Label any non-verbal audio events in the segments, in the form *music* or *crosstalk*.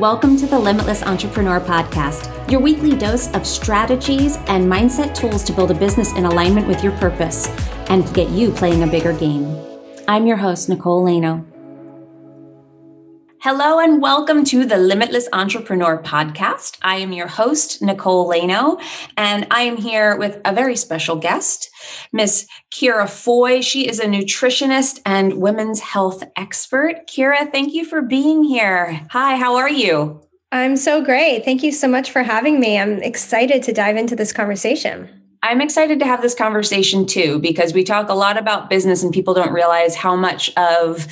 Welcome to the Limitless Entrepreneur Podcast, your weekly dose of strategies and mindset tools to build a business in alignment with your purpose and get you playing a bigger game. I'm your host, Nicole Laino. Hello and welcome to the Limitless Entrepreneur Podcast. I am your host, Nicole Laino, and I am here with a very special guest, Miss Kira Foy. She is a nutritionist and women's health expert. Kira, thank you for being here. Hi, how are you? I'm so great. Thank you so much for having me. I'm excited to dive into this conversation. I'm excited to have this conversation too, because we talk a lot about business and people don't realize how much of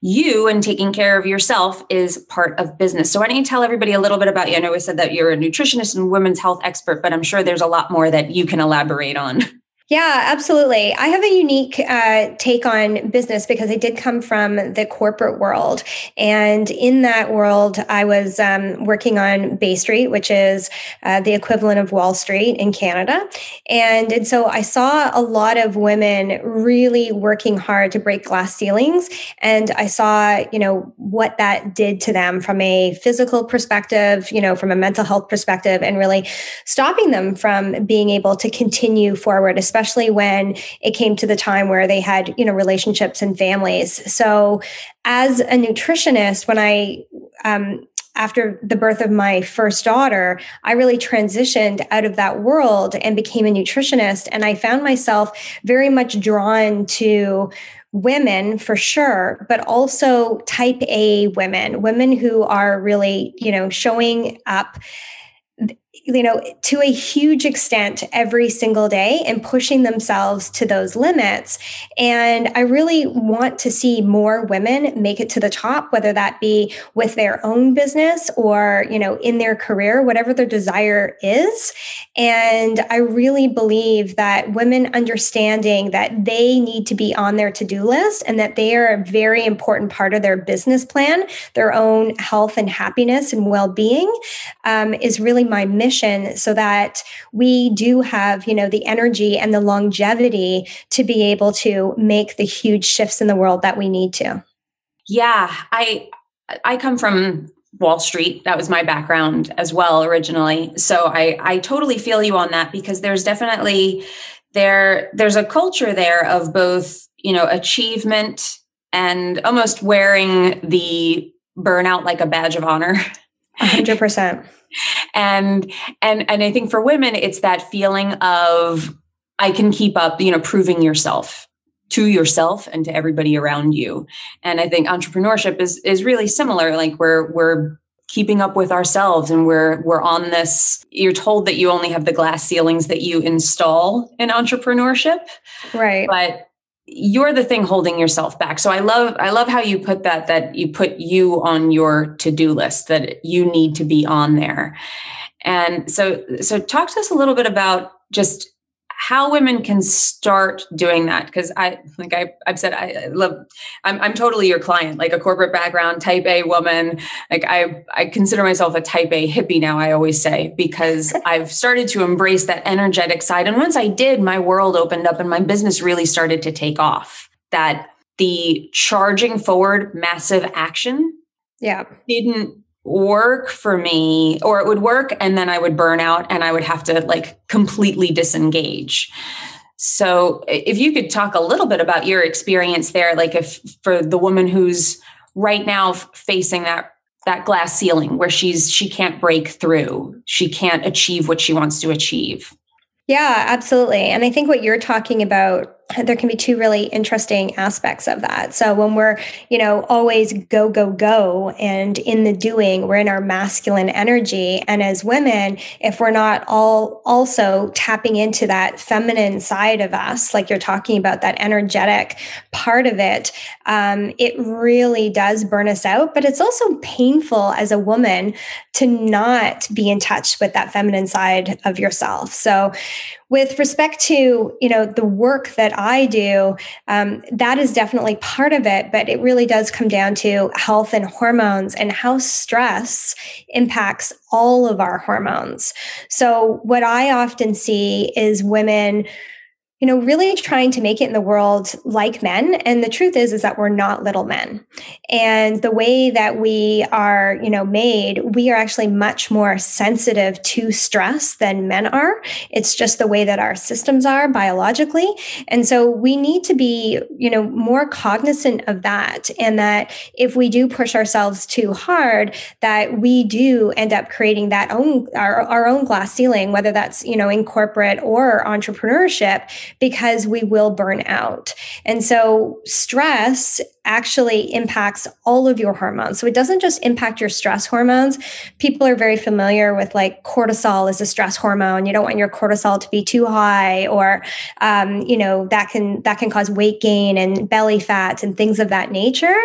you and taking care of yourself is part of business. So why don't you tell everybody a little bit about you? I know we said that you're a nutritionist and women's health expert, but I'm sure there's a lot more that you can elaborate on. *laughs* Yeah, absolutely. I have a unique uh, take on business because I did come from the corporate world. And in that world, I was um, working on Bay Street, which is uh, the equivalent of Wall Street in Canada. And, and so I saw a lot of women really working hard to break glass ceilings. And I saw, you know, what that did to them from a physical perspective, you know, from a mental health perspective, and really stopping them from being able to continue forward, especially especially when it came to the time where they had, you know, relationships and families. So as a nutritionist, when I, um, after the birth of my first daughter, I really transitioned out of that world and became a nutritionist. And I found myself very much drawn to women for sure, but also type A women, women who are really, you know, showing up you know, to a huge extent every single day and pushing themselves to those limits. And I really want to see more women make it to the top, whether that be with their own business or, you know, in their career, whatever their desire is. And I really believe that women understanding that they need to be on their to do list and that they are a very important part of their business plan, their own health and happiness and well being um, is really my mission so that we do have, you know, the energy and the longevity to be able to make the huge shifts in the world that we need to. Yeah, I I come from Wall Street. That was my background as well originally. So I I totally feel you on that because there's definitely there there's a culture there of both, you know, achievement and almost wearing the burnout like a badge of honor. 100%. And and and I think for women it's that feeling of I can keep up, you know, proving yourself to yourself and to everybody around you. And I think entrepreneurship is is really similar like we're we're keeping up with ourselves and we're we're on this you're told that you only have the glass ceilings that you install in entrepreneurship. Right. But you're the thing holding yourself back. So i love i love how you put that that you put you on your to-do list that you need to be on there. And so so talk to us a little bit about just how women can start doing that because i like I, have said I, love I'm, I'm totally your client like a corporate background type a woman. Like i i consider myself a type a hippie now i always say because *laughs* i've started to embrace that energetic side. And once i did my world opened up and my business really started to take off. That the charging forward massive action yeah. didn't work for me or it would work and then I would burn out and I would have to like completely disengage. So if you could talk a little bit about your experience there like if for the woman who's right now facing that that glass ceiling where she's she can't break through, she can't achieve what she wants to achieve. Yeah, absolutely. And I think what you're talking about there can be two really interesting aspects of that. So when we're, you know, always go, go, go, and in the doing, we're in our masculine energy. And as women, if we're not all also tapping into that feminine side of us, like you're talking about that energetic part of it, um, it really does burn us out. But it's also painful as a woman to not be in touch with that feminine side of yourself. So with respect to you know the work that i do um, that is definitely part of it but it really does come down to health and hormones and how stress impacts all of our hormones. So what i often see is women you know, really trying to make it in the world like men. And the truth is, is that we're not little men. And the way that we are, you know, made, we are actually much more sensitive to stress than men are. It's just the way that our systems are biologically. And so we need to be, you know, more cognizant of that. And that if we do push ourselves too hard, that we do end up creating that own, our, our own glass ceiling, whether that's, you know, in corporate or entrepreneurship because we will burn out. And so stress actually impacts all of your hormones. So it doesn't just impact your stress hormones. People are very familiar with like cortisol is a stress hormone. You don't want your cortisol to be too high, or um, you know that can that can cause weight gain and belly fat and things of that nature,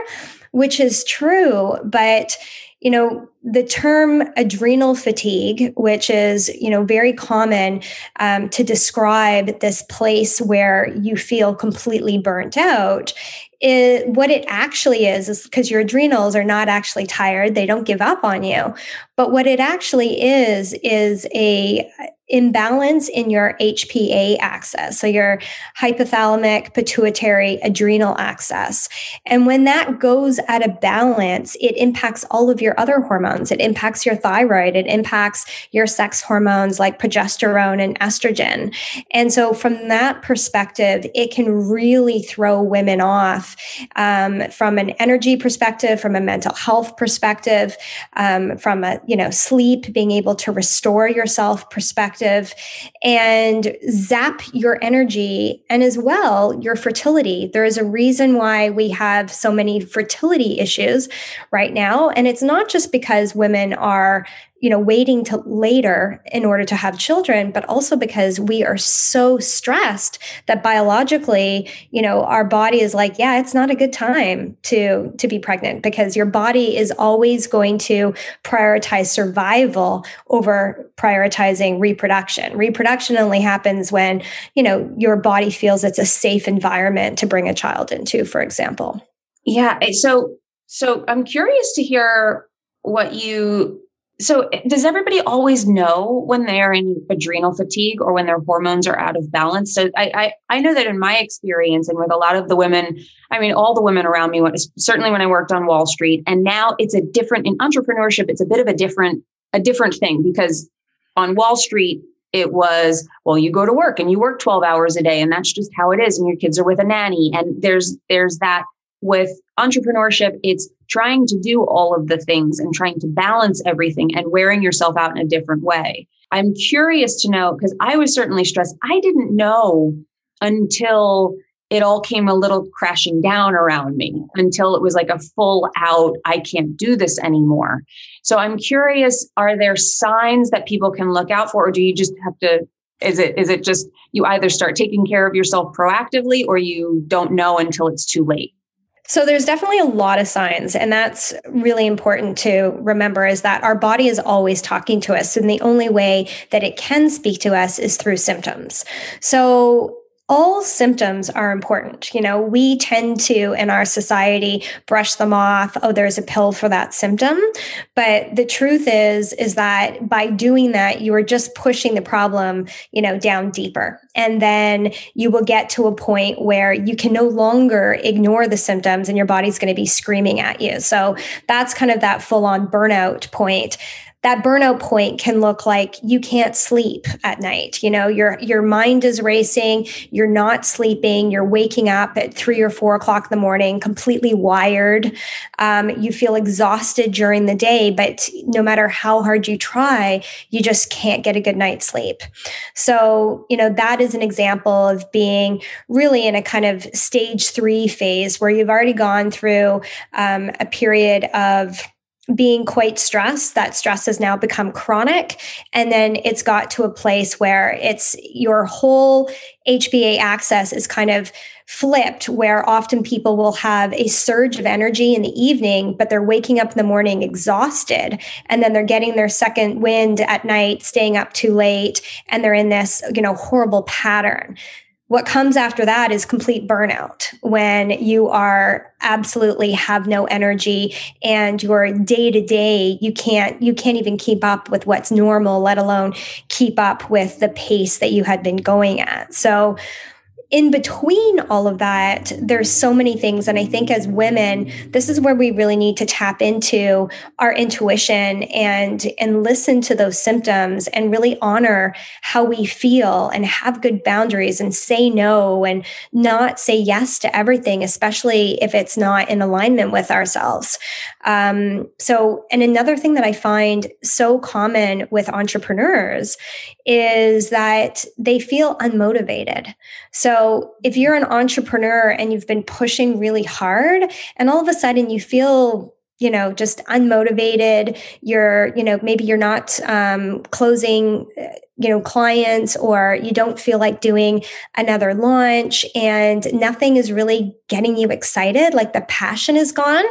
which is true, but you know, the term adrenal fatigue, which is, you know, very common um, to describe this place where you feel completely burnt out, it, what it actually is is because your adrenals are not actually tired they don't give up on you. But what it actually is is a imbalance in your HPA axis, so your hypothalamic pituitary adrenal axis. And when that goes out of balance, it impacts all of your other hormones. It impacts your thyroid, it impacts your sex hormones like progesterone and estrogen. And so, from that perspective, it can really throw women off um, from an energy perspective, from a mental health perspective, um, from a you know sleep, being able to restore yourself perspective perspective and zap your energy and as well your fertility. There is a reason why we have so many fertility issues right now. And it's not just because women are you know waiting to later in order to have children but also because we are so stressed that biologically you know our body is like yeah it's not a good time to to be pregnant because your body is always going to prioritize survival over prioritizing reproduction. Reproduction only happens when you know your body feels it's a safe environment to bring a child into for example. Yeah so so i'm curious to hear what you so, eh, does everybody always know when they're in adrenal fatigue or when their hormones are out of balance? So, I, I, I know that in my experience and with a lot of the women, I mean, all the women around me, certainly when I worked on Wall Street, and now it's a different in entrepreneurship. It's a bit of a different a different thing because on Wall Street, it was well you go to work and you work 12 hours a day and that's just how it is and your kids are with a nanny and there's there's that with entrepreneurship, it's trying to do all of the things and trying to balance everything and wearing yourself out in a different way. I'm curious to know because I was certainly stressed. I didn't know until it all came a little crashing down around me until it was like a full out, I can't do this anymore. So I'm curious, are there signs that people can look out for, or do you just have to? Is it is it just you either start taking care of yourself proactively or you don't know until it's too late? So there's definitely a lot of signs and that's really important to remember is that our body is always talking to us and the only way that it can speak to us is through symptoms. So all symptoms are important. You know, we tend to, in our society, brush them off. Oh, there's a pill for that symptom. But the truth is, is that by doing that, you are just pushing the problem, you know, down deeper. And then you will get to a point where you can no longer ignore the symptoms and your body's going to be screaming at you. So that's kind of that full on burnout point that burnout point can look like you can't sleep at night. You know your your mind is racing. You're not sleeping. You're waking up at three or four o'clock in the morning completely wired. Um, you feel exhausted during the day but no matter how hard you try you just can't get a good night's sleep. So you know that is an example of being really in a kind of stage three phase where you've already gone through um, a period of being quite stressed that stress has now become chronic and then it's got to a place where it's your whole HPA axis is kind of flipped where often people will have a surge of energy in the evening but they're waking up in the morning exhausted and then they're getting their second wind at night staying up too late and they're in this you know horrible pattern what comes after that is complete burnout when you are absolutely have no energy and your day to day you can't you can't even keep up with what's normal let alone keep up with the pace that you had been going at. So in between all of that, there's so many things. And I think as women, this is where we really need to tap into our intuition and, and listen to those symptoms and really honor how we feel and have good boundaries and say no and not say yes to everything, especially if it's not in alignment with ourselves. Um, so, and another thing that I find so common with entrepreneurs is that they feel unmotivated. So if you're an entrepreneur and you've been pushing really hard and all of a sudden you feel you know just unmotivated. You're you know maybe you're not um, closing you know clients or you don't feel like doing another launch and nothing is really getting you excited like the passion is gone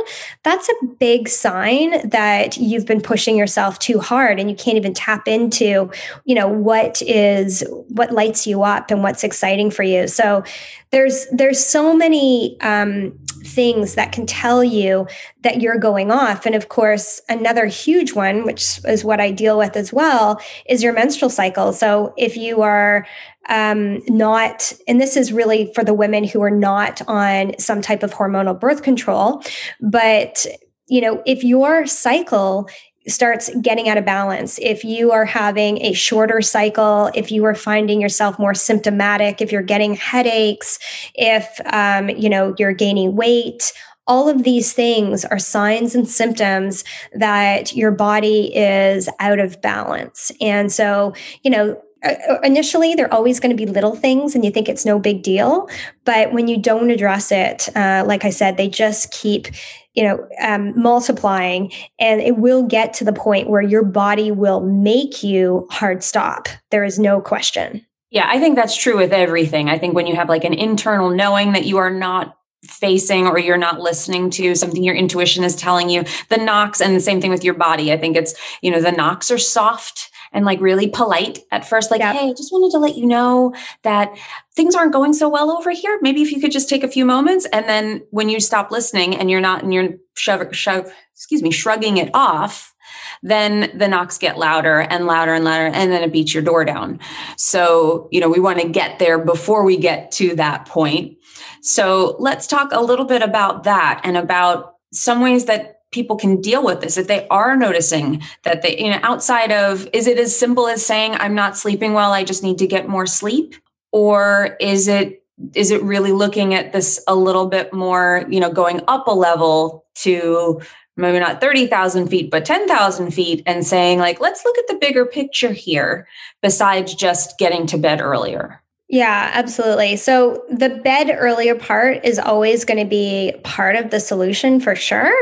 that's a big sign that you've been pushing yourself too hard and you can't even tap into you know what is what lights you up and what's exciting for you. So there's there's so many um, things that can tell you that you're going off. And of course, another huge one, which is what I deal with as well, is your menstrual cycle. So if you are um, not, and this is really for the women who are not on some type of hormonal birth control, but you know, if your cycle starts getting out of balance, if you are having a shorter cycle, if you are finding yourself more symptomatic, if you're getting headaches, if um, you know you're gaining weight, all of these things are signs and symptoms that your body is out of balance. And so, you know, uh, uh, initially they're always going to be little things and you think it's no big deal but when you don't address it uh, like i said they just keep you know um, multiplying and it will get to the point where your body will make you hard stop. There is no question. Yeah i think that's true with everything. I think when you have like an internal knowing that you are not facing or you're not listening to something your intuition is telling you the knocks and the same thing with your body. I think it's you know the knocks are soft and like really polite at first, like, yep. hey, I just wanted to let you know that things aren't going so well over here. Maybe if you could just take a few moments. And then when you stop listening and you're not, and you're shove, shove, excuse me, shrugging it off, then the knocks get louder and louder and louder, and then it beats your door down. So, you know, we want to get there before we get to that point. So let's talk a little bit about that and about some ways that people can deal with this if they are noticing that they you know outside of is it as simple as saying i'm not sleeping well i just need to get more sleep or is it is it really looking at this a little bit more you know going up a level to maybe not 30,000 feet, but 10,000 feet and saying, like, let's look at the bigger picture here besides just getting to bed earlier? Yeah, absolutely. So the bed earlier part is always going to be part of the solution for sure.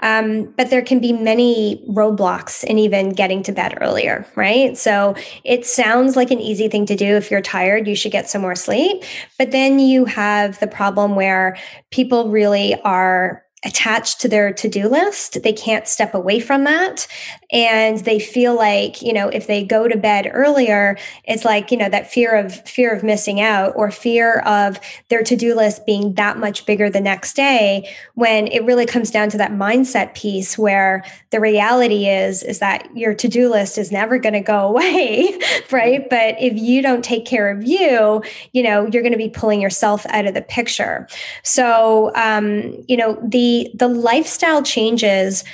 Um, but there can be many roadblocks in even getting to bed earlier, right? So it sounds like an easy thing to do. If you're tired, you should get some more sleep. But then you have the problem where people really are attached to their to-do list. They can't step away from that. And they feel like you know if they go to bed earlier it's like you know that fear of fear of missing out or fear of their to-do list being that much bigger the next day when it really comes down to that mindset piece where the reality is is that your to-do list is never going to go *laughs* away right? But if you don't take care of you you know you're going to be pulling yourself out of the picture. So um you know the the lifestyle changes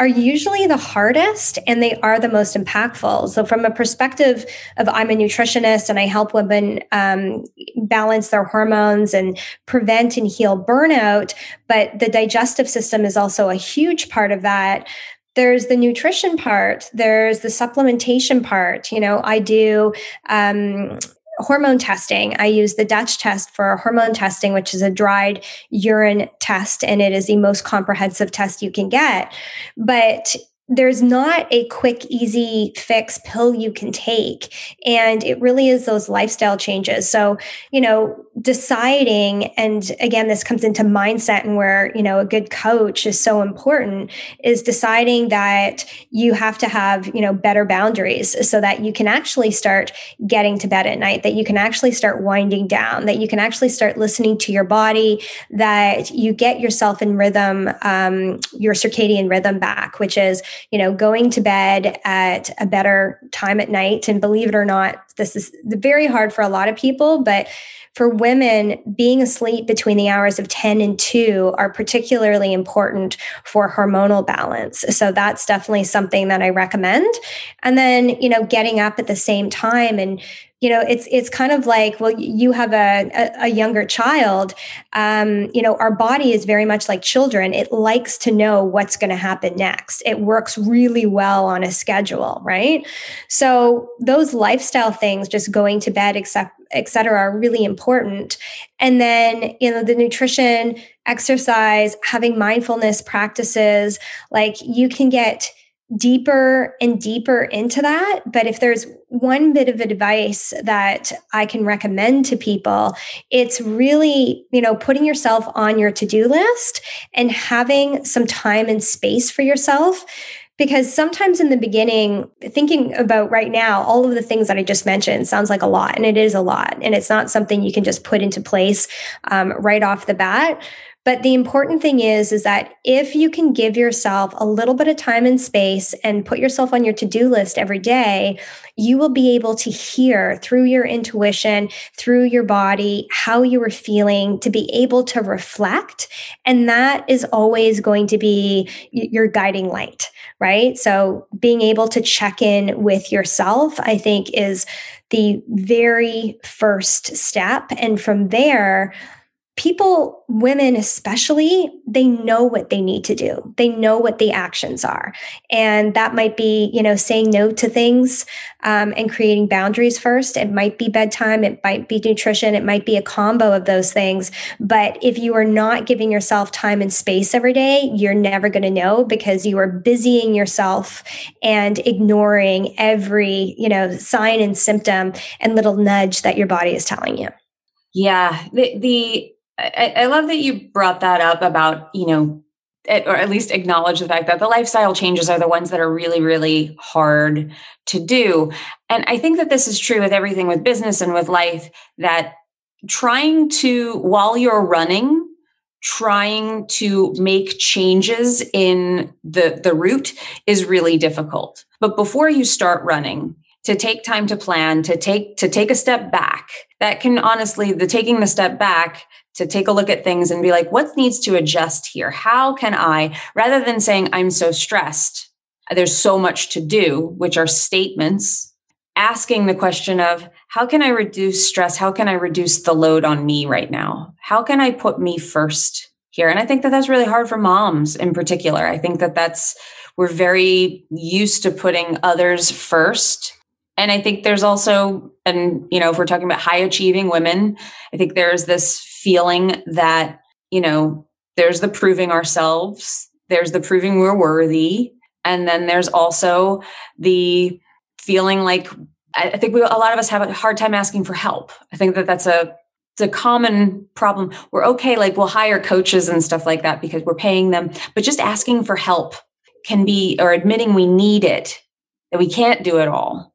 are usually the hardest and they are the most impactful. So, from a perspective of I'm a nutritionist and I help women um, balance their hormones and prevent and heal burnout, but the digestive system is also a huge part of that. There's the nutrition part. There's the supplementation part. You know i do um, hormone testing. I use the Dutch test for hormone testing, which is a dried urine test, and it is the most comprehensive test you can get. But there's not a quick, easy fix pill you can take. And it really is those lifestyle changes. So, you know, deciding, and again, this comes into mindset and where, you know, a good coach is so important is deciding that you have to have, you know, better boundaries so that you can actually start getting to bed at night, that you can actually start winding down, that you can actually start listening to your body, that you get yourself in rhythm, um, your circadian rhythm back, which is, you know, going to bed at a better time at night. And believe it or not, this is very hard for a lot of people, but for women, women, being asleep between the hours of 10 and 2 are particularly important for hormonal balance. So that's definitely something that I recommend. And then, you know, getting up at the same time and you know it's it's kind of like well you have a, a, a younger child um, you know our body is very much like children. It likes to know what's going to happen next. It works really well on a schedule right? So those lifestyle things just going to bed except et cetera are really important. And then you know the nutrition exercise having mindfulness practices like you can get deeper and deeper into that. But if there's one bit of advice that I can recommend to people, it's really, you know, putting yourself on your to do list and having some time and space for yourself. Because sometimes in the beginning, thinking about right now, all of the things that I just mentioned sounds like a lot, and it is a lot. And it's not something you can just put into place um, right off the bat. But the important thing is, is that if you can give yourself a little bit of time and space and put yourself on your to-do list every day, you will be able to hear through your intuition, through your body, how you are feeling to be able to reflect. And that is always going to be your guiding light, right? So being able to check in with yourself, I think is the very first step. And from there, people, women especially, they know what they need to do. They know what the actions are. And that might be, you know, saying no to things um, and creating boundaries first. It might be bedtime, it might be nutrition, it might be a combo of those things. But if you are not giving yourself time and space every day, you're never going to know because you are busying yourself and ignoring every, you know, sign and symptom and little nudge that your body is telling you. Yeah, the the I, I love that you brought that up about, you know, or at least acknowledge the fact that the lifestyle changes are the ones that are really, really hard to do. And I think that this is true with everything with business and with life that trying to, while you're running, trying to make changes in the, the route is really difficult. But before you start running, to take time to plan, to take, to take a step back, that can honestly, the taking the step back to take a look at things and be like, what needs to adjust here? How can I, rather than saying, I'm so stressed, there's so much to do, which are statements, asking the question of, how can I reduce stress? How can I reduce the load on me right now? How can I put me first here? And I think that that's really hard for moms in particular. I think that that's, we're very used to putting others first and I think there's also, and you know, if we're talking about high achieving women, I think there's this feeling that, you know, there's the proving ourselves, there's the proving we're worthy. And then there's also the feeling like I think we, a lot of us have a hard time asking for help. I think that that's a it's a common problem. We're okay, like we'll hire coaches and stuff like that because we're paying them, but just asking for help can be, or admitting we need it, that we can't do it all,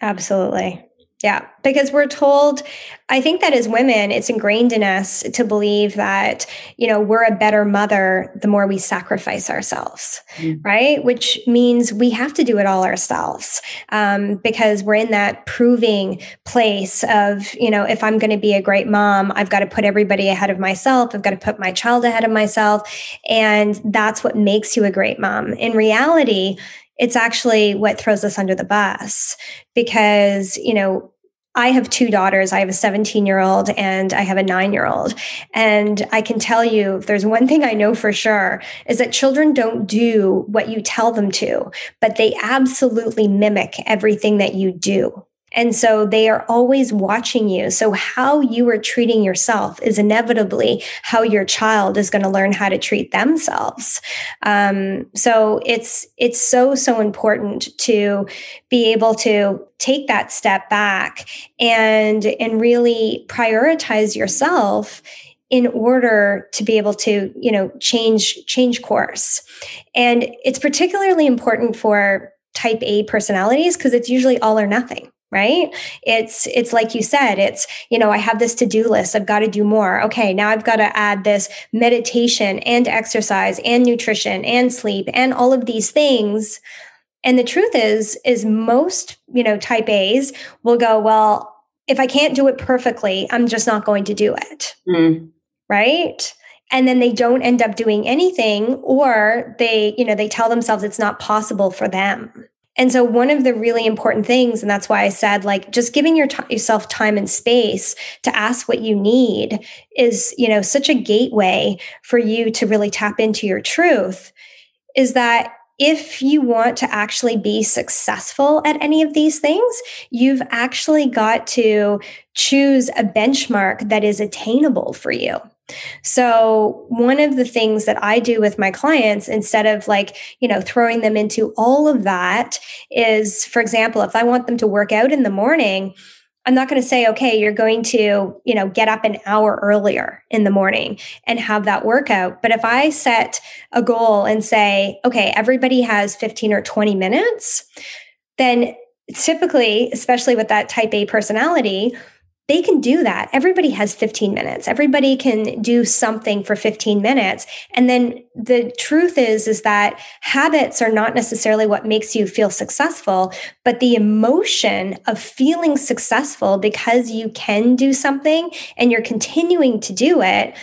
Absolutely. Yeah, because we're told, I think that as women, it's ingrained in us to believe that, you know, we're a better mother the more we sacrifice ourselves, mm. right? Which means we have to do it all ourselves um, because we're in that proving place of, you know, if I'm going to be a great mom, I've got to put everybody ahead of myself. I've got to put my child ahead of myself. And that's what makes you a great mom. In reality, it's actually what throws us under the bus because, you know, I have two daughters. I have a 17 year old and I have a nine year old. And I can tell you, if there's one thing I know for sure, is that children don't do what you tell them to, but they absolutely mimic everything that you do. And so they are always watching you. So how you are treating yourself is inevitably how your child is going to learn how to treat themselves. Um, so it's it's so so important to be able to take that step back and and really prioritize yourself in order to be able to you know change change course and it's particularly important for type a personalities because it's usually all or nothing right it's it's like you said it's you know i have this to-do list i've got to do more okay now i've got to add this meditation and exercise and nutrition and sleep and all of these things and the truth is is most you know type a's will go well if I can't do it perfectly, I'm just not going to do it. Mm. Right. And then they don't end up doing anything, or they, you know, they tell themselves it's not possible for them. And so, one of the really important things, and that's why I said, like, just giving your t- yourself time and space to ask what you need is, you know, such a gateway for you to really tap into your truth. Is that if you want to actually be successful at any of these things, you've actually got to choose a benchmark that is attainable for you. So, one of the things that I do with my clients, instead of like, you know, throwing them into all of that, is for example, if I want them to work out in the morning, I'm not going to say, okay, you're going to, you know, get up an hour earlier in the morning and have that workout. But if I set a goal and say, okay, everybody has 15 or 20 minutes, then typically, especially with that type A personality, they can do that. Everybody has 15 minutes. Everybody can do something for 15 minutes. And then the truth is is that habits are not necessarily what makes you feel successful, but the emotion of feeling successful because you can do something and you're continuing to do it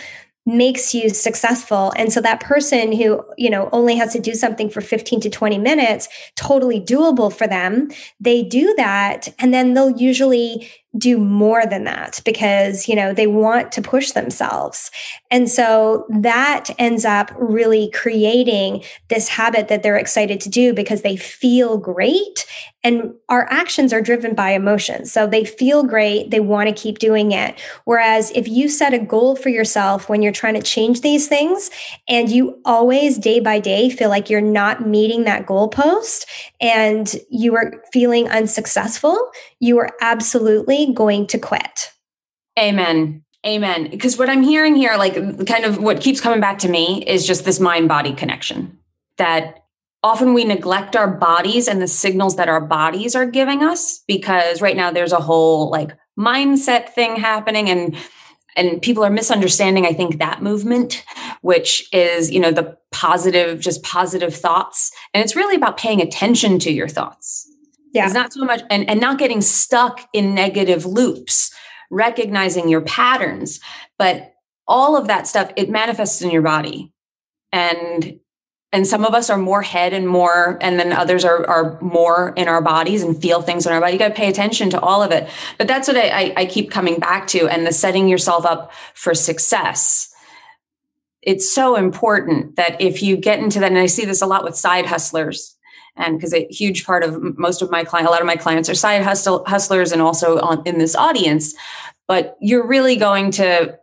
makes you successful and so that person who you know only has to do something for 15 to 20 minutes totally doable for them they do that and then they'll usually do more than that because you know they want to push themselves. And so that ends up really creating this habit that they're excited to do because they feel great and our actions are driven by emotions so they feel great they want to keep doing it whereas if you set a goal for yourself when you're trying to change these things and you always day by day feel like you're not meeting that goal post and you are feeling unsuccessful you are absolutely going to quit. Amen. Amen. Because what I'm hearing here, like kind of what keeps coming back to me is just this mind body connection that often we neglect our bodies and the signals that our bodies are giving us because right now there's a whole like mindset thing happening and and people are misunderstanding i think that movement which is you know the positive just positive thoughts and it's really about paying attention to your thoughts yeah. It's not so much and, and not getting stuck in negative loops, recognizing your patterns. But all of that stuff, it manifests in your body. And and some of us are more head and more, and then others are are more in our bodies and feel things in our body. You got to pay attention to all of it. But that's what I, I, keep coming back to, and the setting yourself up for success it's so important that if you get into that, and I see this a lot with side hustlers, and because a huge part of most of my client, a lot of my clients are side hustle, hustlers and also on, in this audience. But you're really going to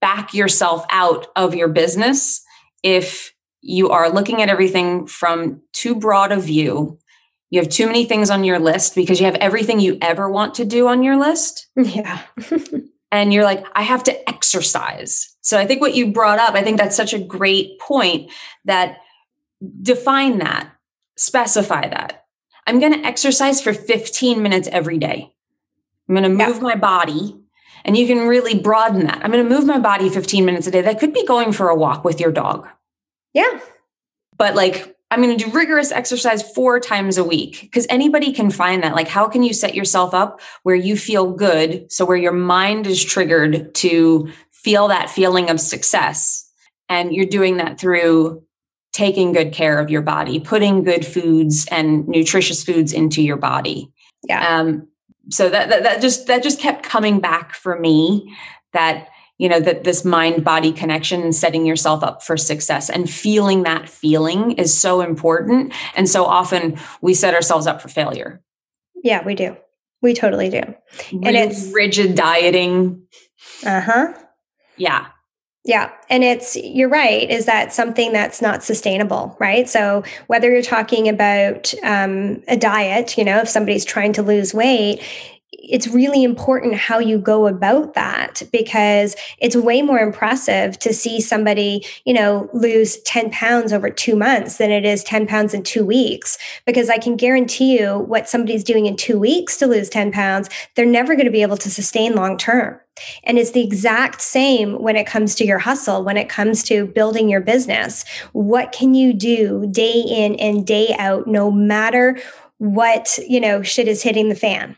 back yourself out of your business if you are looking at everything from too broad a view. You have too many things on your list because you have everything you ever want to do on your list. Yeah. *laughs* and you're like, I have to exercise. So I think what you brought up, I think that's such a great point that define that specify that. I'm going to exercise for 15 minutes every day. I'm going to move yeah. my body. And you can really broaden that. I'm going to move my body 15 minutes a day. That could be going for a walk with your dog. Yeah. But like, I'm going to do rigorous exercise four times a week because anybody can find that. Like, how can you set yourself up where you feel good? So, where your mind is triggered to feel that feeling of success. And you're doing that through taking good care of your body, putting good foods and nutritious foods into your body. Yeah. Um, so that, that that just that just kept coming back for me that you know that this mind body connection and setting yourself up for success and feeling that feeling is so important. And so often we set ourselves up for failure. Yeah we do. We totally do. And it's rigid dieting. Uh-huh. Yeah. Yeah. And it's, you're right, is that something that's not sustainable, right? So whether you're talking about um, a diet, you know, if somebody's trying to lose weight, it's really important how you go about that because it's way more impressive to see somebody, you know, lose 10 pounds over two months than it is 10 pounds in two weeks. Because I can guarantee you what somebody's doing in two weeks to lose 10 pounds, they're never going to be able to sustain long term. And it's the exact same when it comes to your hustle, when it comes to building your business. What can you do day in and day out, no matter what, you know, shit is hitting the fan?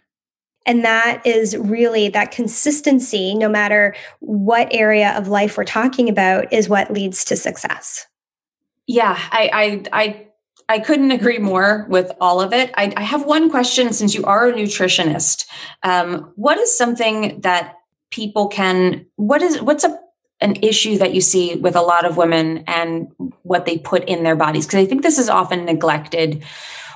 And that is really that consistency, no matter what area of life we're talking about, is what leads to success. Yeah, I, I, I I couldn't agree more with all of it. I, I have one question since you are a nutritionist. Um, what is something that people can, what is, what's a, an issue that you see with a lot of women and what they put in their bodies? Because I think this is often neglected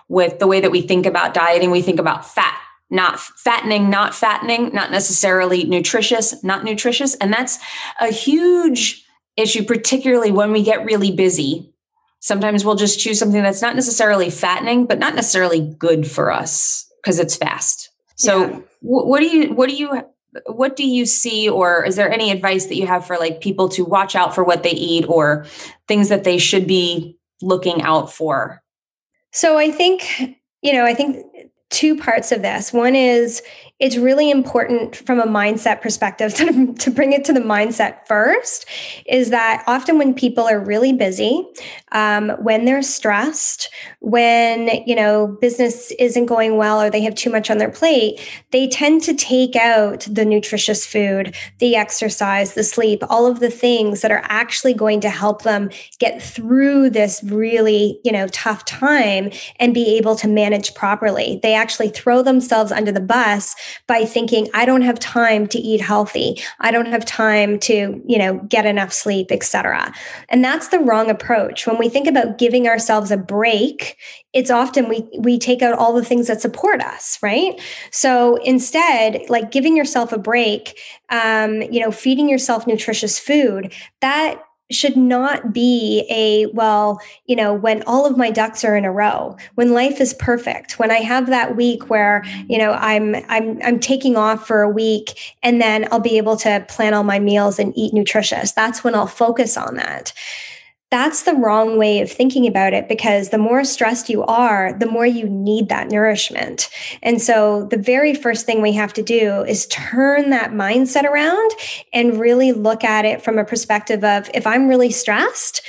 with the way that we think about dieting. We think about fat not fattening, not fattening, not necessarily nutritious, not nutritious. And that's a huge issue, particularly when we get really busy Sometimes we'll just choose something that's not necessarily fattening, but not necessarily good for us because it's fast. So yeah. what do you what do you what do you see or is there any advice that you have for like people to watch out for what they eat or things that they should be looking out for? So I think you know, I think two parts of this. One is it's really important from a mindset perspective *laughs* to, to bring it to the mindset first is that often when people are really busy um, when they're stressed when you know business isn't going well or they have too much on their plate they tend to take out the nutritious food the exercise the sleep all of the things that are actually going to help them get through this really you know tough time and be able to manage properly they actually throw themselves under the bus by thinking i don't have time to eat healthy. I don't have time to you know get enough sleep etc and that's the wrong approach. When we think about giving ourselves a break it's often we we take out all the things that support us right? So instead like giving yourself a break um, you know feeding yourself nutritious food that should not be a well you know when all of my ducks are in a row when life is perfect when i have that week where you know i'm i'm i'm taking off for a week and then i'll be able to plan all my meals and eat nutritious. That's when i'll focus on that that's the wrong way of thinking about it because the more stressed you are, the more you need that nourishment. And so the very first thing we have to do is turn that mindset around and really look at it from a perspective of if I'm really stressed,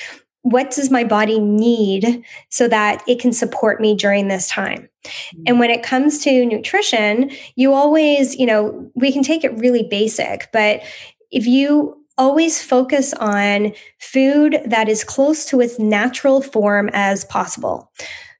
what does my body need so that it can support me during this time? Mm-hmm. And when it comes to nutrition, you always, you know, we can take it really basic, but if you always focus on food that is close to its natural form as possible.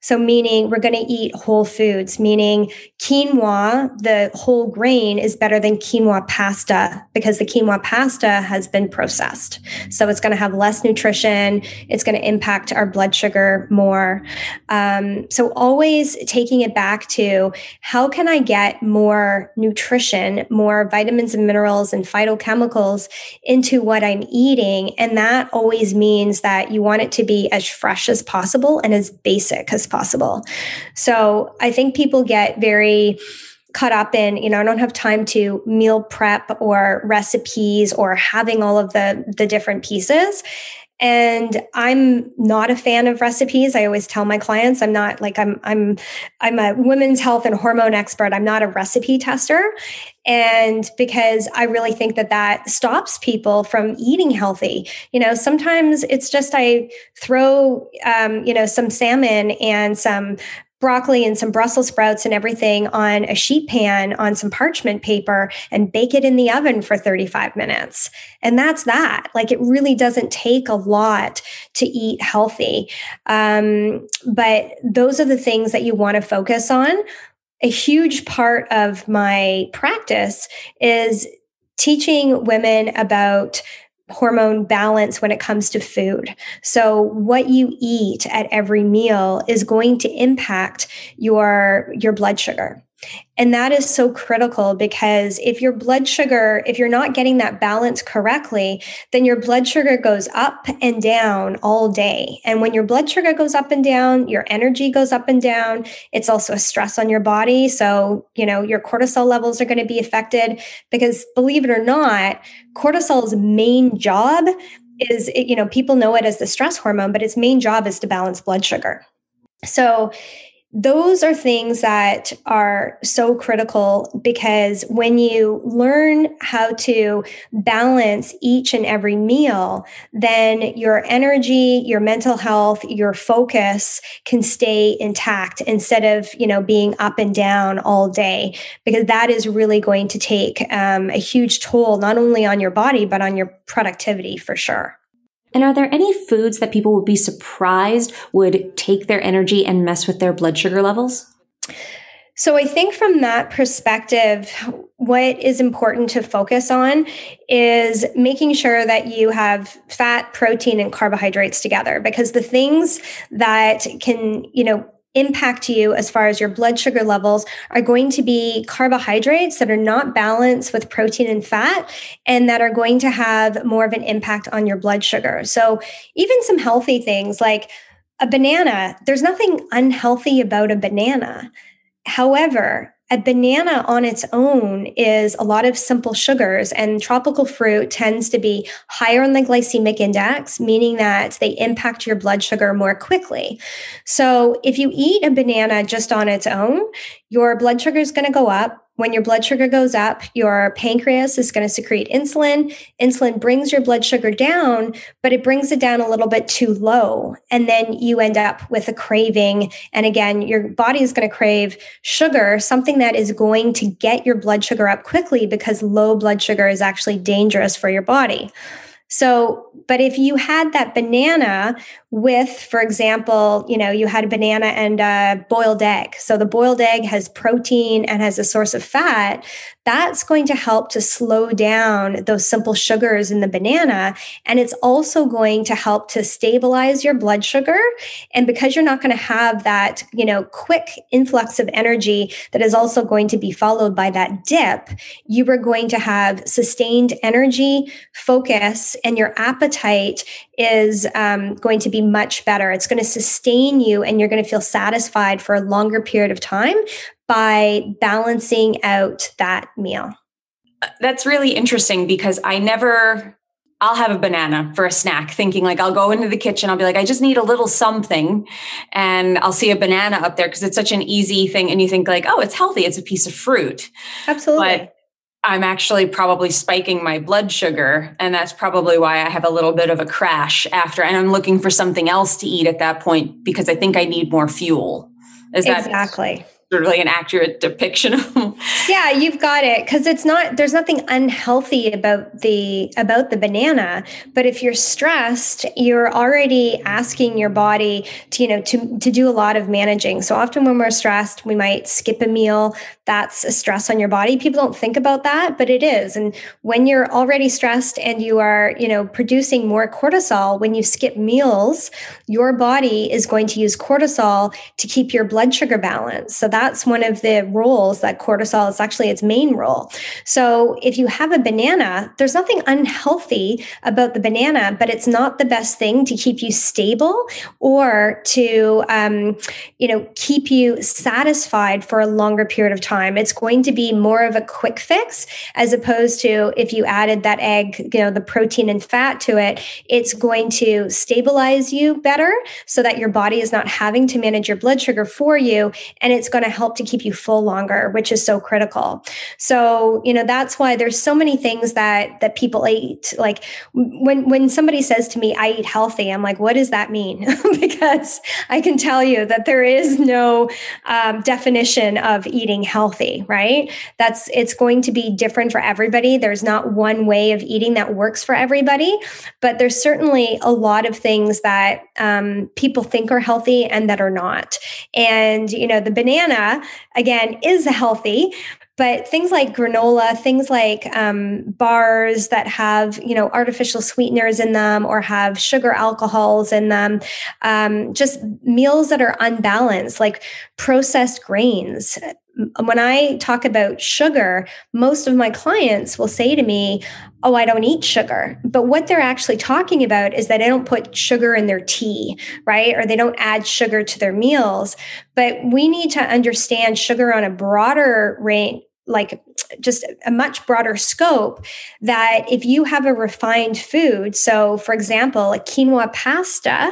So, meaning we're going to eat whole foods, meaning quinoa, the whole grain, is better than quinoa pasta because the quinoa pasta has been processed. So, it's going to have less nutrition. It's going to impact our blood sugar more. Um, so, always taking it back to how can I get more nutrition, more vitamins and minerals and phytochemicals into what I'm eating? And that always means that you want it to be as fresh as possible and as basic as possible possible. So I think people get very caught up in you know i don't have time to meal prep or recipes or having all of the the different pieces and i'm not a fan of recipes. I always tell my clients i'm not like i'm i'm i'm a women's health and hormone expert. I'm not a recipe tester. And because i really think that that stops people from eating healthy. You know sometimes it's just i throw um, you know some salmon and some broccoli and some Brussels sprouts and everything on a sheet pan on some parchment paper and bake it in the oven for 35 minutes. And that's that. Like it really doesn't take a lot to eat healthy. Um, but those are the things that you want to focus on. A huge part of my practice is teaching women about hormone balance when it comes to food. So what you eat at every meal is going to impact your your blood sugar. And that is so critical because if your blood sugar, if you're not getting that balance correctly, then your blood sugar goes up and down all day. And when your blood sugar goes up and down, your energy goes up and down. It's also a stress on your body. So, you know, your cortisol levels are going to be affected because believe it or not, cortisol's main job is, you know, people know it as the stress hormone, but its main job is to balance blood sugar. So, those are things that are so critical because when you learn how to balance each and every meal, then your energy, your mental health, your focus can stay intact instead of, you know, being up and down all day, because that is really going to take um, a huge toll, not only on your body, but on your productivity for sure. And are there any foods that people would be surprised would take their energy and mess with their blood sugar levels? So I think from that perspective, what is important to focus on is making sure that you have fat, protein, and carbohydrates together because the things that can, you know, impact you as far as your blood sugar levels are going to be carbohydrates that are not balanced with protein and fat and that are going to have more of an impact on your blood sugar. So, even some healthy things like a banana, there's nothing unhealthy about a banana. However, a banana on its own is a lot of simple sugars, and tropical fruit tends to be higher on the glycemic index, meaning that they impact your blood sugar more quickly. So, if you eat a banana just on its own, your blood sugar is going to go up when your blood sugar goes up, your pancreas is going to secrete insulin. Insulin brings your blood sugar down, but it brings it down a little bit too low. And then you end up with a craving. And again, your body is going to crave sugar, something that is going to get your blood sugar up quickly because low blood sugar is actually dangerous for your body. So, but if you had that banana with, for example, you know, you had a banana and a boiled egg. So the boiled egg has protein and has a source of fat that's going to help to slow down those simple sugars in the banana. And it's also going to help to stabilize your blood sugar. And because you're not going to have that, you know, quick influx of energy that is also going to be followed by that dip, you are going to have sustained energy, focus, and your appetite is um, going to be much better. It's going to sustain you and you're going to feel satisfied for a longer period of time by balancing out that meal. That's really interesting because I never I'll have a banana for a snack, thinking like I'll go into the kitchen, I'll be like, I just need a little something. And I'll see a banana up there because it's such an easy thing. And you think, like, oh, it's healthy, it's a piece of fruit. Absolutely. But I'm actually probably spiking my blood sugar. And that's probably why I have a little bit of a crash after. And I'm looking for something else to eat at that point because I think I need more fuel. Is that exactly? Really an accurate depiction of *laughs* yeah you've got it because it's not there's nothing unhealthy about the about the banana but if you're stressed you're already asking your body to you know to to do a lot of managing. So often when we're stressed we might skip a meal. That's a stress on your body. People don't think about that but it is. And when you're already stressed and you are you know producing more cortisol when you skip meals your body is going to use cortisol to keep your blood sugar balanced so that's one of the roles that cortisol is actually its main role. So if you have a banana, there's nothing unhealthy about the banana, but it's not the best thing to keep you stable or to, um, you know, keep you satisfied for a longer period of time. It's going to be more of a quick fix as opposed to if you added that egg, you know, the protein and fat to it, it's going to stabilize you better so that your body is not having to manage your blood sugar for you. And it's going to help to keep you full longer, which is so critical. So, you know, that's why there's so many things that that people eat. Like when when somebody says to me, I eat healthy, I'm like, what does that mean? *laughs* because I can tell you that there is no um, definition of eating healthy, right? That's it's going to be different for everybody. There's not one way of eating that works for everybody, but there's certainly a lot of things that um, people think are healthy and that are not. And you know, the banana banana, again, is healthy. But things like granola, things like um, bars that have, you know, artificial sweeteners in them or have sugar alcohols in them, um, just meals that are unbalanced, like processed grains, when I talk about sugar, most of my clients will say to me, Oh, I don't eat sugar. But what they're actually talking about is that they don't put sugar in their tea, right? Or they don't add sugar to their meals. But we need to understand sugar on a broader range like just a much broader scope that if you have a refined food so for example a quinoa pasta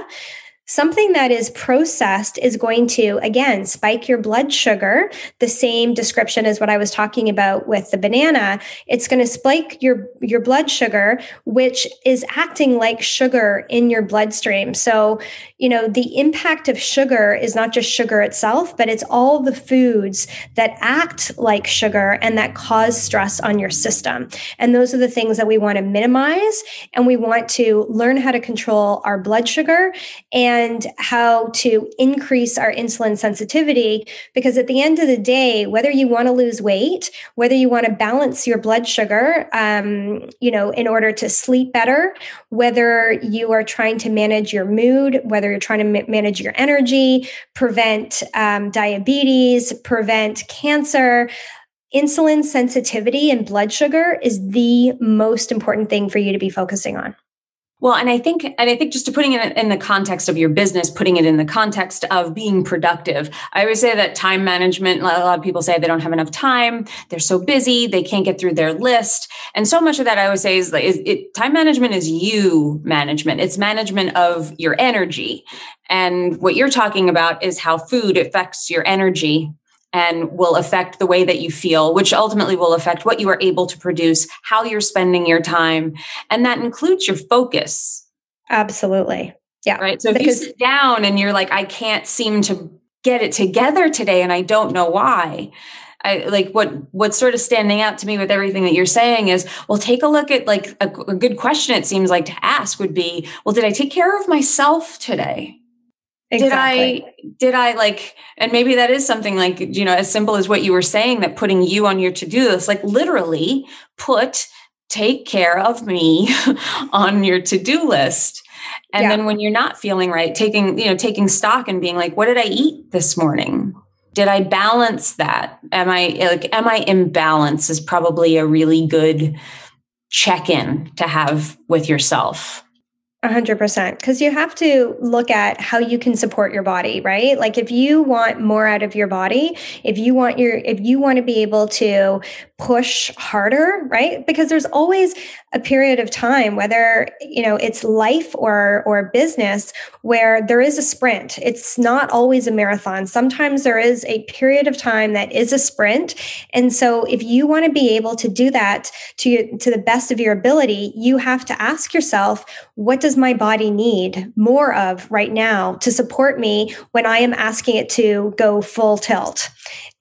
Something that is processed is going to, again, spike your blood sugar. The same description as what I was talking about with the banana. It's going to spike your, your blood sugar, which is acting like sugar in your bloodstream. So, you know, the impact of sugar is not just sugar itself, but it's all the foods that act like sugar and that cause stress on your system. And those are the things that we want to minimize. And we want to learn how to control our blood sugar and and how to increase our insulin sensitivity. Because at the end of the day, whether you want to lose weight, whether you want to balance your blood sugar, um, you know, in order to sleep better, whether you are trying to manage your mood, whether you're trying to ma- manage your energy, prevent um, diabetes, prevent cancer, insulin sensitivity and blood sugar is the most important thing for you to be focusing on. Well, and I think, and I think just to putting it in the context of your business, putting it in the context of being productive. I always say that time management, a lot of people say they don't have enough time. They're so busy. They can't get through their list. And so much of that I always say is, is it, time management is you management. It's management of your energy. And what you're talking about is how food affects your energy and will affect the way that you feel, which ultimately will affect what you are able to produce, how you're spending your time. And that includes your focus. Absolutely. Yeah. Right. So because, if you sit down and you're like, I can't seem to get it together today and I don't know why. I like what what's sort of standing out to me with everything that you're saying is well take a look at like a, a good question it seems like to ask would be well did I take care of myself today Exactly. Did I did I like and maybe that is something like you know as simple as what you were saying that putting you on your to-do list like literally put take care of me *laughs* on your to-do list. And yeah. then when you're not feeling right taking you know taking stock and being like what did I eat this morning? Did I balance that? Am I like am I in balance is probably a really good check-in to have with yourself. A hundred percent. Because you have to look at how you can support your body, right? Like if you want more out of your body, if you want your, if you want to be able to push harder, right? Because there's always a period of time, whether, you know, it's life or, or business where there is a sprint. It's not always a marathon. Sometimes there is a period of time that is a sprint. And so if you want to be able to do that to, to the best of your ability, you have to ask yourself, what does my body need more of right now to support me when I am asking it to go full tilt?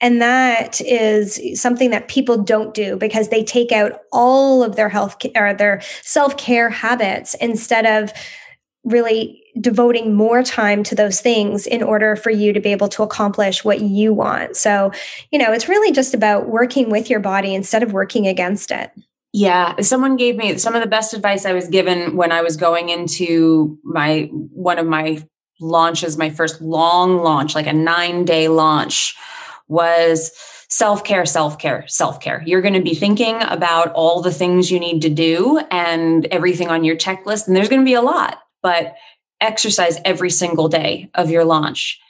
And that is something that people don't do because they take out all of their health or their self care habits instead of really devoting more time to those things in order for you to be able to accomplish what you want. So, you know, it's really just about working with your body instead of working against it. Yeah, someone gave me some of the best advice I was given when I was going into my one of my launches, my first long launch, like a 9-day launch was self-care self-care self-care. You're going to be thinking about all the things you need to do and everything on your checklist and there's going to be a lot but exercise every single day of your launch.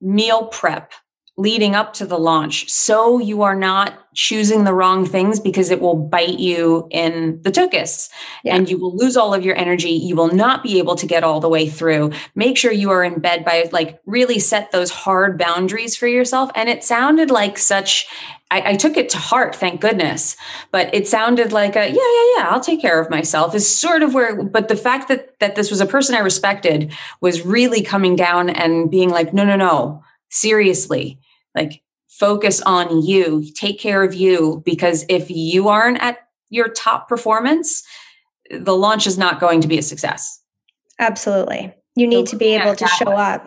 Meal prep leading up to the launch so you are not choosing the wrong things because it will bite you in the tuchus yeah. and you will lose all of your energy you will not be able to get all the way through make sure you are in bed by like really set those hard boundaries for yourself and it sounded like such I, I, took it to heart, thank goodness. But it sounded like a yeah, yeah, yeah. I'll take care of myself. Is sort of where. But the fact that that this was a person I respected was really coming down and being like, no, no, no, seriously like focus on you, take care of you, because if you aren't at your top performance, the launch is not going to be a success. Absolutely. You need so to be able to show up.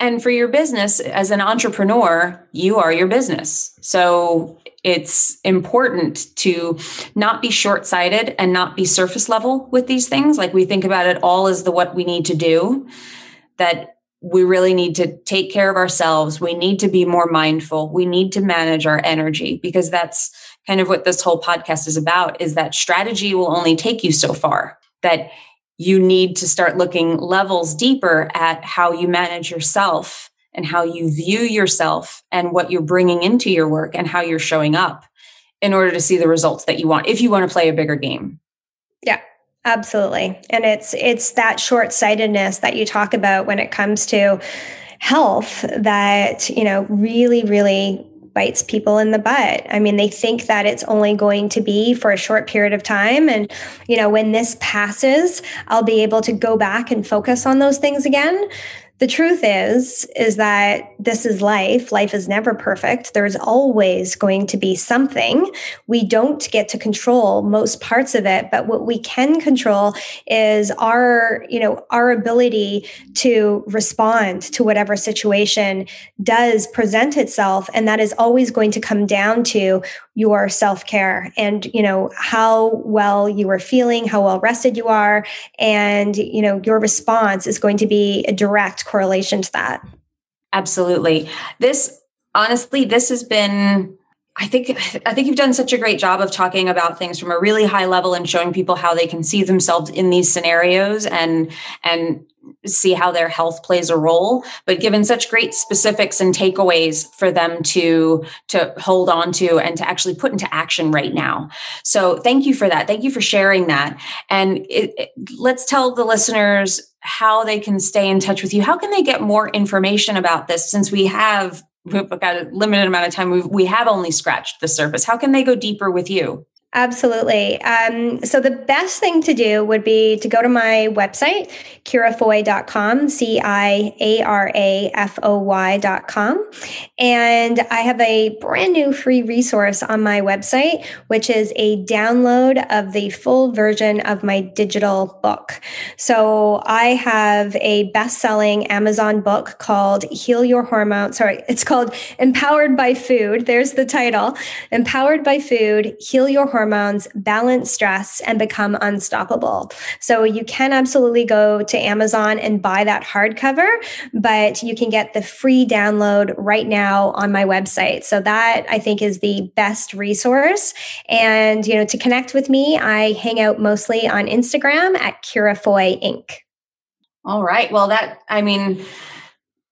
And for your business as an entrepreneur, you are your business. So it's important to not be short sighted and not be surface level with these things. Like we think about it all as the what we need to do, that we really need to take care of ourselves. We need to be more mindful. We need to manage our energy because that's kind of what this whole podcast is about is that strategy will only take you so far that you need to start looking levels deeper at how you manage yourself and how you view yourself and what you're bringing into your work and how you're showing up in order to see the results that you want if you want to play a bigger game. Yeah, Absolutely. And it's it's that short-sightedness that you talk about when it comes to health that, you know, really really bites people in the butt. I mean, they think that it's only going to be for a short period of time. And, you know, when this passes, I'll be able to go back and focus on those things again the truth is is that this is life. Life is never perfect. There's always going to be something. We don't get to control most parts of it but what we can control is our you know our ability to respond to whatever situation does present itself and that is always going to come down to your self-care and you know how well you are feeling how well rested you are and you know your response is going to be a direct correlation to that. Absolutely. This honestly this has been I think I think you've done such a great job of talking about things from a really high level and showing people how they can see themselves in these scenarios and and see how their health plays a role but given such great specifics and takeaways for them to to hold on to and to actually put into action right now. So thank you for that. Thank you for sharing that. And it, it, let's tell the listeners how they can stay in touch with you. How can they get more information about this since we have we've got a limited amount of time. We've, we have only scratched the surface. How can they go deeper with you Absolutely. Um, so the best thing to do would be to go to my website, ciarafoy.com, C I A R A F O Y.com. And I have a brand new free resource on my website, which is a download of the full version of my digital book. So I have a best selling Amazon book called Heal Your Hormones. Sorry, it's called Empowered by Food. There's the title Empowered by Food, Heal Your Hormones hormones, balance stress, and become unstoppable. So you can absolutely go to Amazon and buy that hardcover, but you can get the free download right now on my website. So that I think is the best resource. And, you know, to connect with me, I hang out mostly on Instagram at Ciarafoy Inc. All right. Well, that, I mean,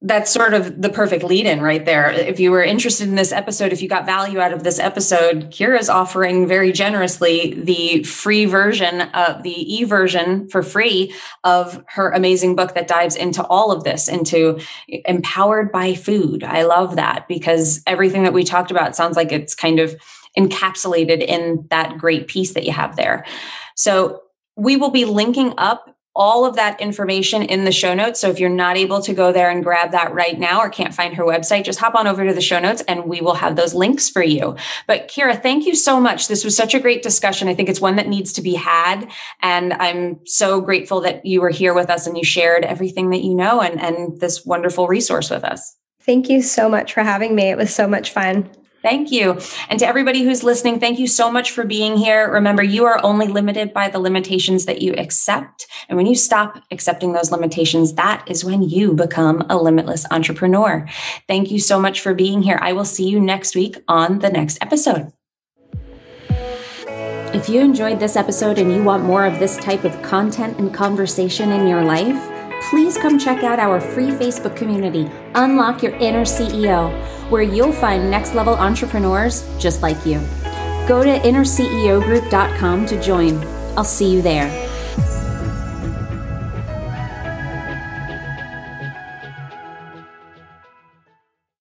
that's sort of the perfect lead in right there. If you were interested in this episode, if you got value out of this episode, Ciara's offering very generously the free version of the e version for free of her amazing book that dives into all of this, into empowered by food. I love that because everything that we talked about sounds like it's kind of encapsulated in that great piece that you have there. So we will be linking up all of that information in the show notes. So if you're not able to go there and grab that right now or can't find her website, just hop on over to the show notes and we will have those links for you. But Ciara, thank you so much. This was such a great discussion. I think it's one that needs to be had. And I'm so grateful that you were here with us and you shared everything that you know and, and this wonderful resource with us. Thank you so much for having me. It was so much fun. Thank you. And to everybody who's listening, thank you so much for being here. Remember, you are only limited by the limitations that you accept. And when you stop accepting those limitations, that is when you become a limitless entrepreneur. Thank you so much for being here. I will see you next week on the next episode. If you enjoyed this episode and you want more of this type of content and conversation in your life, please come check out our free Facebook community, Unlock Your Inner CEO, where you'll find next level entrepreneurs just like you. Go to innerceogroup.com to join. I'll see you there.